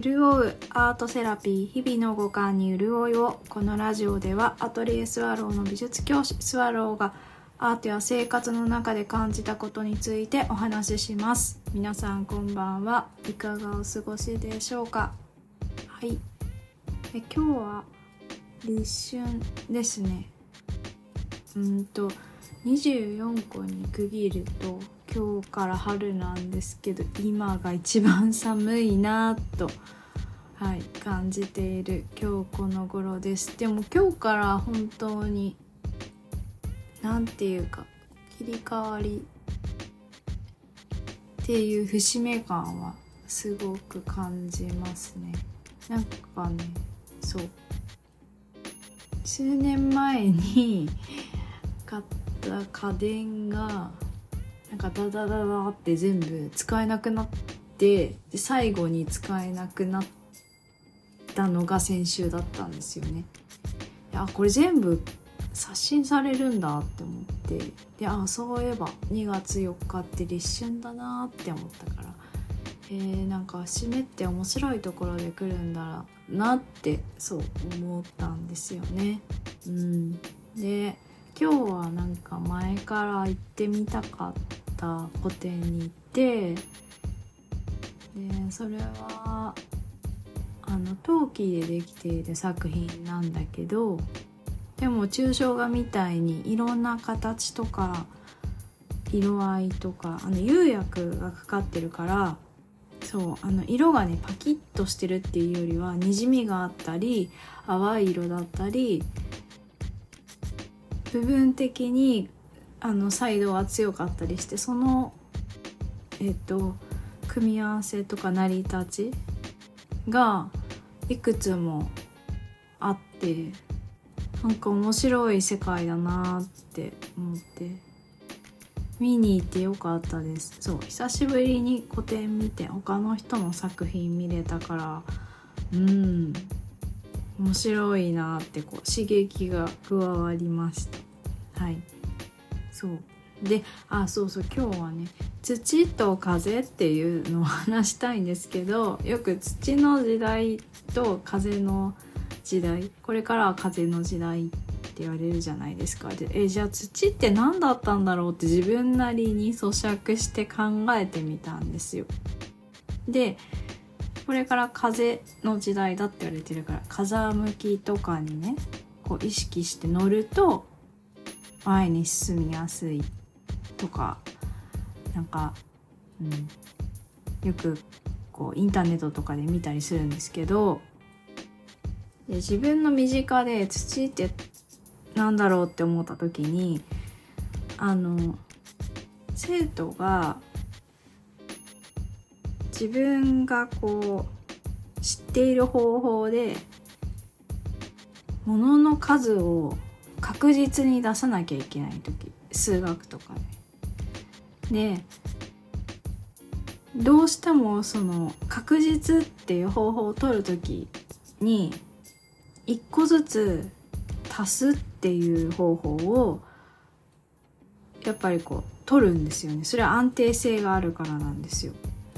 潤うアートセラピー日々の五感に潤いをこのラジオではアトリエスワローの美術教師スワローがアートや生活の中で感じたことについてお話しします。皆さんこんばんは。いかがお過ごしでしょうか？はい。え今日は立春ですね。うんと24個に区切ると今日から春なんですけど今が一番寒いなと、はい、感じている今日この頃ですでも今日から本当に何て言うか切り替わりっていう節目感はすごく感じますね。なんかねそう。数年前に買った家電がなんかダダダダって全部使えなくなってで最後に使えなくなったのが先週だったんですよね。あこれ全部刷新されるんだって思ってであそういえば2月4日って立春だなって思ったからえー、なんか締めって面白いところで来るんだなってそう思ったんですよね。うん、で今日はなんか前から行ってみたかった個展に行ってでそれはあの陶器でできている作品なんだけどでも抽象画みたいにいろんな形とか色合いとかあの釉薬がかかってるからそうあの色がねパキッとしてるっていうよりはにじみがあったり淡い色だったり部分的にあのサイドは強かったりしてそのえっと組み合わせとか成り立ちがいくつもあってなんか面白い世界だなって思って見に行ってよかったです。そう久しぶりに個展見て他の人の作品見れたからうん。面白いなってこう刺激が加わりました。はい。そう。であそうそう今日はね土と風っていうのを話したいんですけど よく土の時代と風の時代これからは風の時代って言われるじゃないですか。でえじゃあ土って何だったんだろうって自分なりに咀嚼して考えてみたんですよ。でこれから風の時代だって言われてるから風向きとかにねこう意識して乗ると前に進みやすいとかなんか、うん、よくこうインターネットとかで見たりするんですけどで自分の身近で土ってなんだろうって思った時にあの生徒が自分がこう知っている方法で物の数を確実に出さなきゃいけない時数学とかで。でどうしてもその確実っていう方法を取る時に一個ずつ足すっていう方法をやっぱりこう取るんですよねそれは安定性があるからなんですよ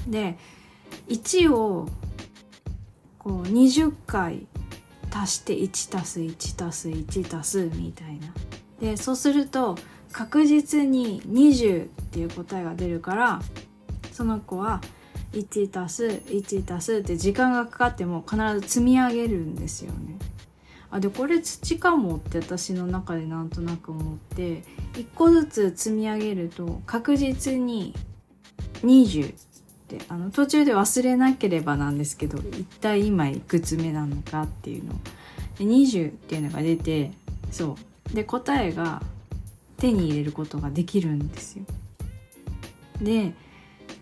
で1をこう20回足して1足す1足す1足すみたいなでそうすると確実に20っていう答えが出るからその子は1足す1足すって時間がかかっても必ず積み上げるんですよね。あでこれ土かもって私の中でなんとなく思って1個ずつ積み上げると確実に20ってあの途中で忘れなければなんですけど一体今いくつ目なのかっていうので20っていうのが出てそう。で答えが手に入れることができるんですよ。で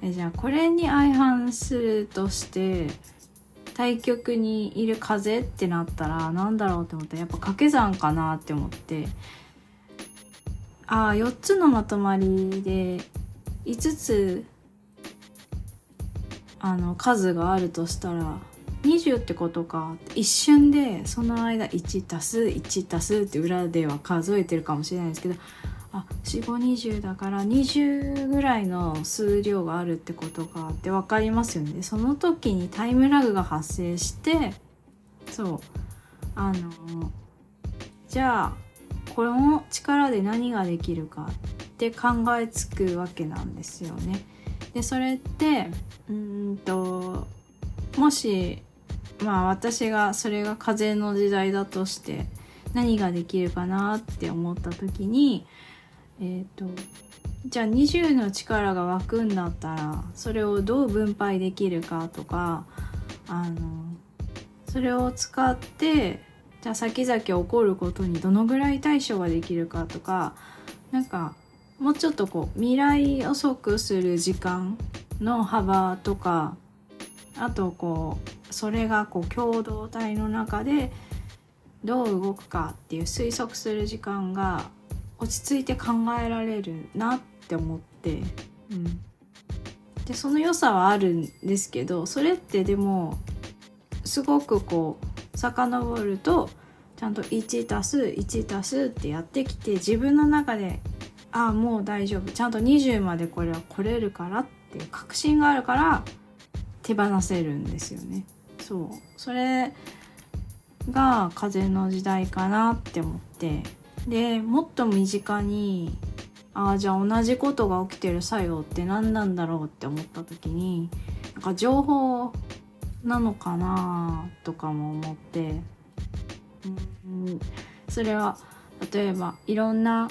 じゃあこれに相反するとして対極にいる風ってなったら何だろうって思ったらやっぱ掛け算かなって思って。ああ4つのまとまりで5つあの数があるとしたら20ってことか。一瞬でその間1足す1足すって裏では数えてるかもしれないですけどあ4520だから20ぐらいの数量があるってことか。って分かりますよね。その時にタイムラグが発生してそう。あのじゃあこの力で何ができるかって考えつくわけなんですよね。でそれってうんともしまあ私がそれが風の時代だとして何ができるかなって思った時にえっ、ー、とじゃあ20の力が湧くんだったらそれをどう分配できるかとかあのそれを使ってじゃあ先々起こることにどのぐらい対処ができるかとかなんかもうちょっとこう未来予測する時間の幅とかあとこうそれがこう共同体の中でどう動くかっていう推測する時間が落ち着いて考えられるなって思って、うん、でその良さはあるんですけどそれってでもすごくこう遡るとちゃんと1足す1足すってやってきて自分の中であもう大丈夫。ちゃんと20までこれは来れるからっていう確信があるから手放せるんですよね。そう。それが風の時代かなって思って。でもっと身近にああじゃあ同じことが起きてる作用って何なんだろうって思った時になんか情報なのかなとかも思って、うん、それは例えばいろんな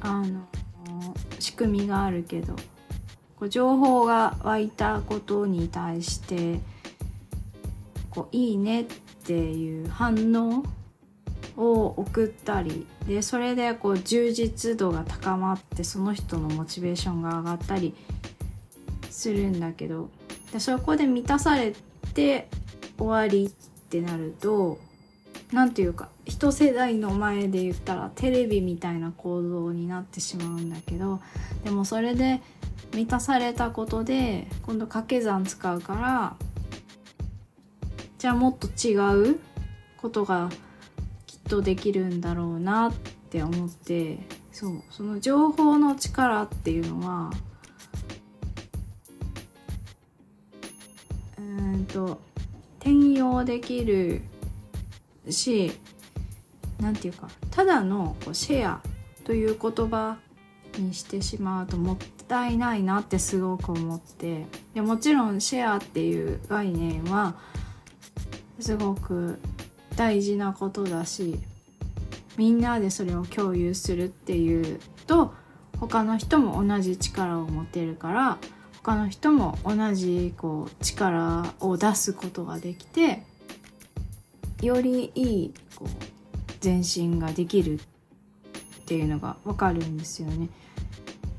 あの仕組みがあるけどこう情報が湧いたことに対してこういいねっていう反応を送ったりでそれでこう充実度が高まってその人のモチベーションが上がったりするんだけどでそこで満たされて終わりってなると何て言うか一世代の前で言ったらテレビみたいな構造になってしまうんだけどでもそれで満たされたことで今度掛け算使うからじゃあもっと違うことがきっとできるんだろうなって思ってそうその情報の力っていうのはうんと転用できるし何て言うかただのこうシェアという言葉にしてしまうともったいないなってすごく思ってでもちろんシェアっていう概念はすごく大事なことだしみんなでそれを共有するっていうと他の人も同じ力を持てるから他の人も同じこう力を出すことができてよりいいこう前進ができるっていうのが分かるんですよね。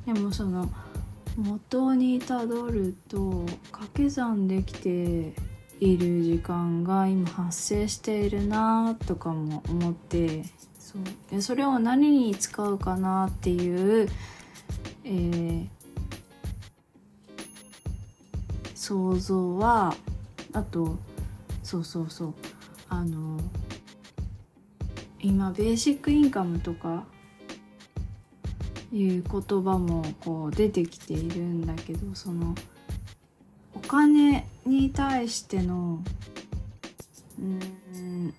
でもその元にたどると掛け算できている時間が今発生しているなとかも思ってそうでそれを何に使うかなっていう、えー、想像はあとそうそうそうあの今ベーシックインカムとかいう言葉もこう出てきているんだけどそのお金に対してのうん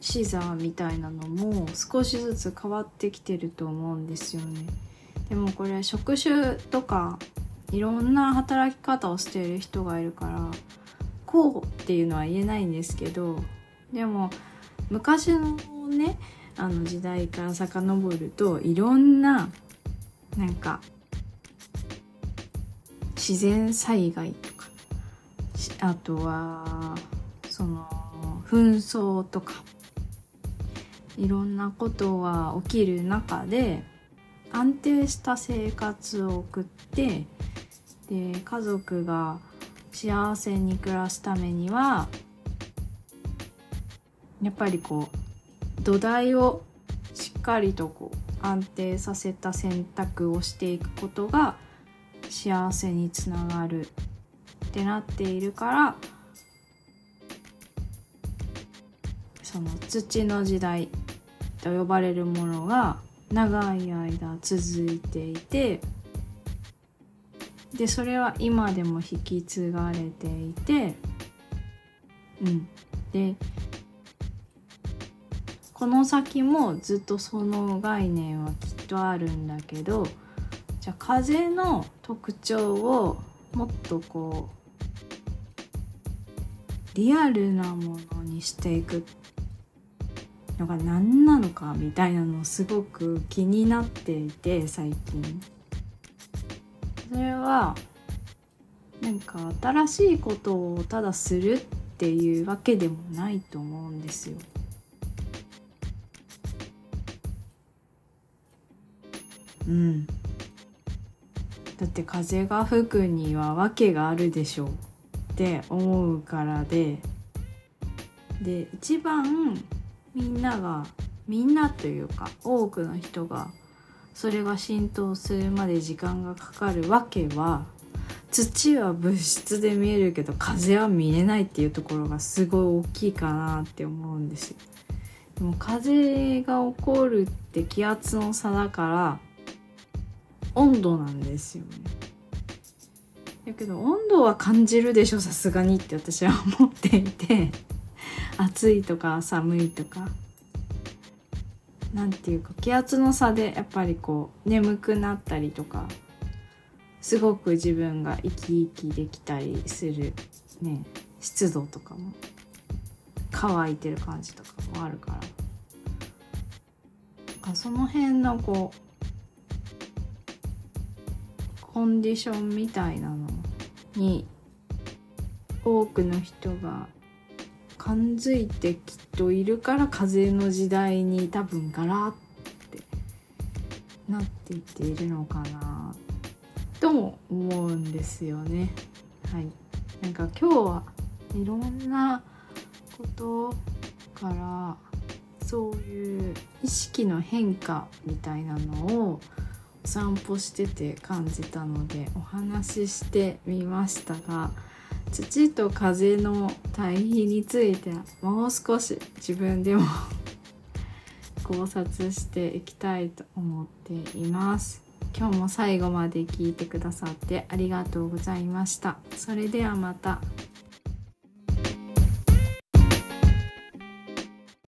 視座みたいなのも少しずつ変わってきてると思うんですよね。でもこれ職種とかいろんな働き方をしている人がいるからこうっていうのは言えないんですけどでも昔のねあの時代から遡るといろんななんか自然災害とかあとはその紛争とかいろんなことが起きる中で安定した生活を送ってで家族が幸せに暮らすためにはやっぱりこう土台をしっかりとこう安定させた選択をしていくことが幸せにつながるってなっているからその土の時代と呼ばれるものが長い間続いていてでそれは今でも引き継がれていてうん。でこの先もずっとその概念はきっとあるんだけどじゃあ風の特徴をもっとこうリアルなものにしていくのが何なのかみたいなのをすごく気になっていて最近。それはなんか新しいことをただするっていうわけでもないと思うんですよ。うん。だって風が吹くには訳があるでしょうって思うからで。で一番みんながみんなというか多くの人がそれが浸透するまで時間がかかるわけは土は物質で見えるけど風は見えないっていうところがすごい大きいかなって思うんですよ。でも風が起こるって気圧の差だから温度なんですよね。だけど温度は感じるでしょさすがにって私は思っていて暑いとか寒いとかなんていうか気圧の差でやっぱりこう眠くなったりとかすごく自分が生き生きできたりするね湿度とかも乾いてる感じとかもあるから。その辺のこうコンディションみたいなのに多くの人が感づいてきっといるから風の時代に多分ガラってなっていっているのかなとも思うんですよね。はい、なんか今日はいろんなことからそういう意識の変化みたいなのを散歩してて感じたのでお話ししてみましたが土と風の対比についてもう少し自分でも 考察していきたいと思っています今日も最後まで聞いてくださってありがとうございましたそれではまた。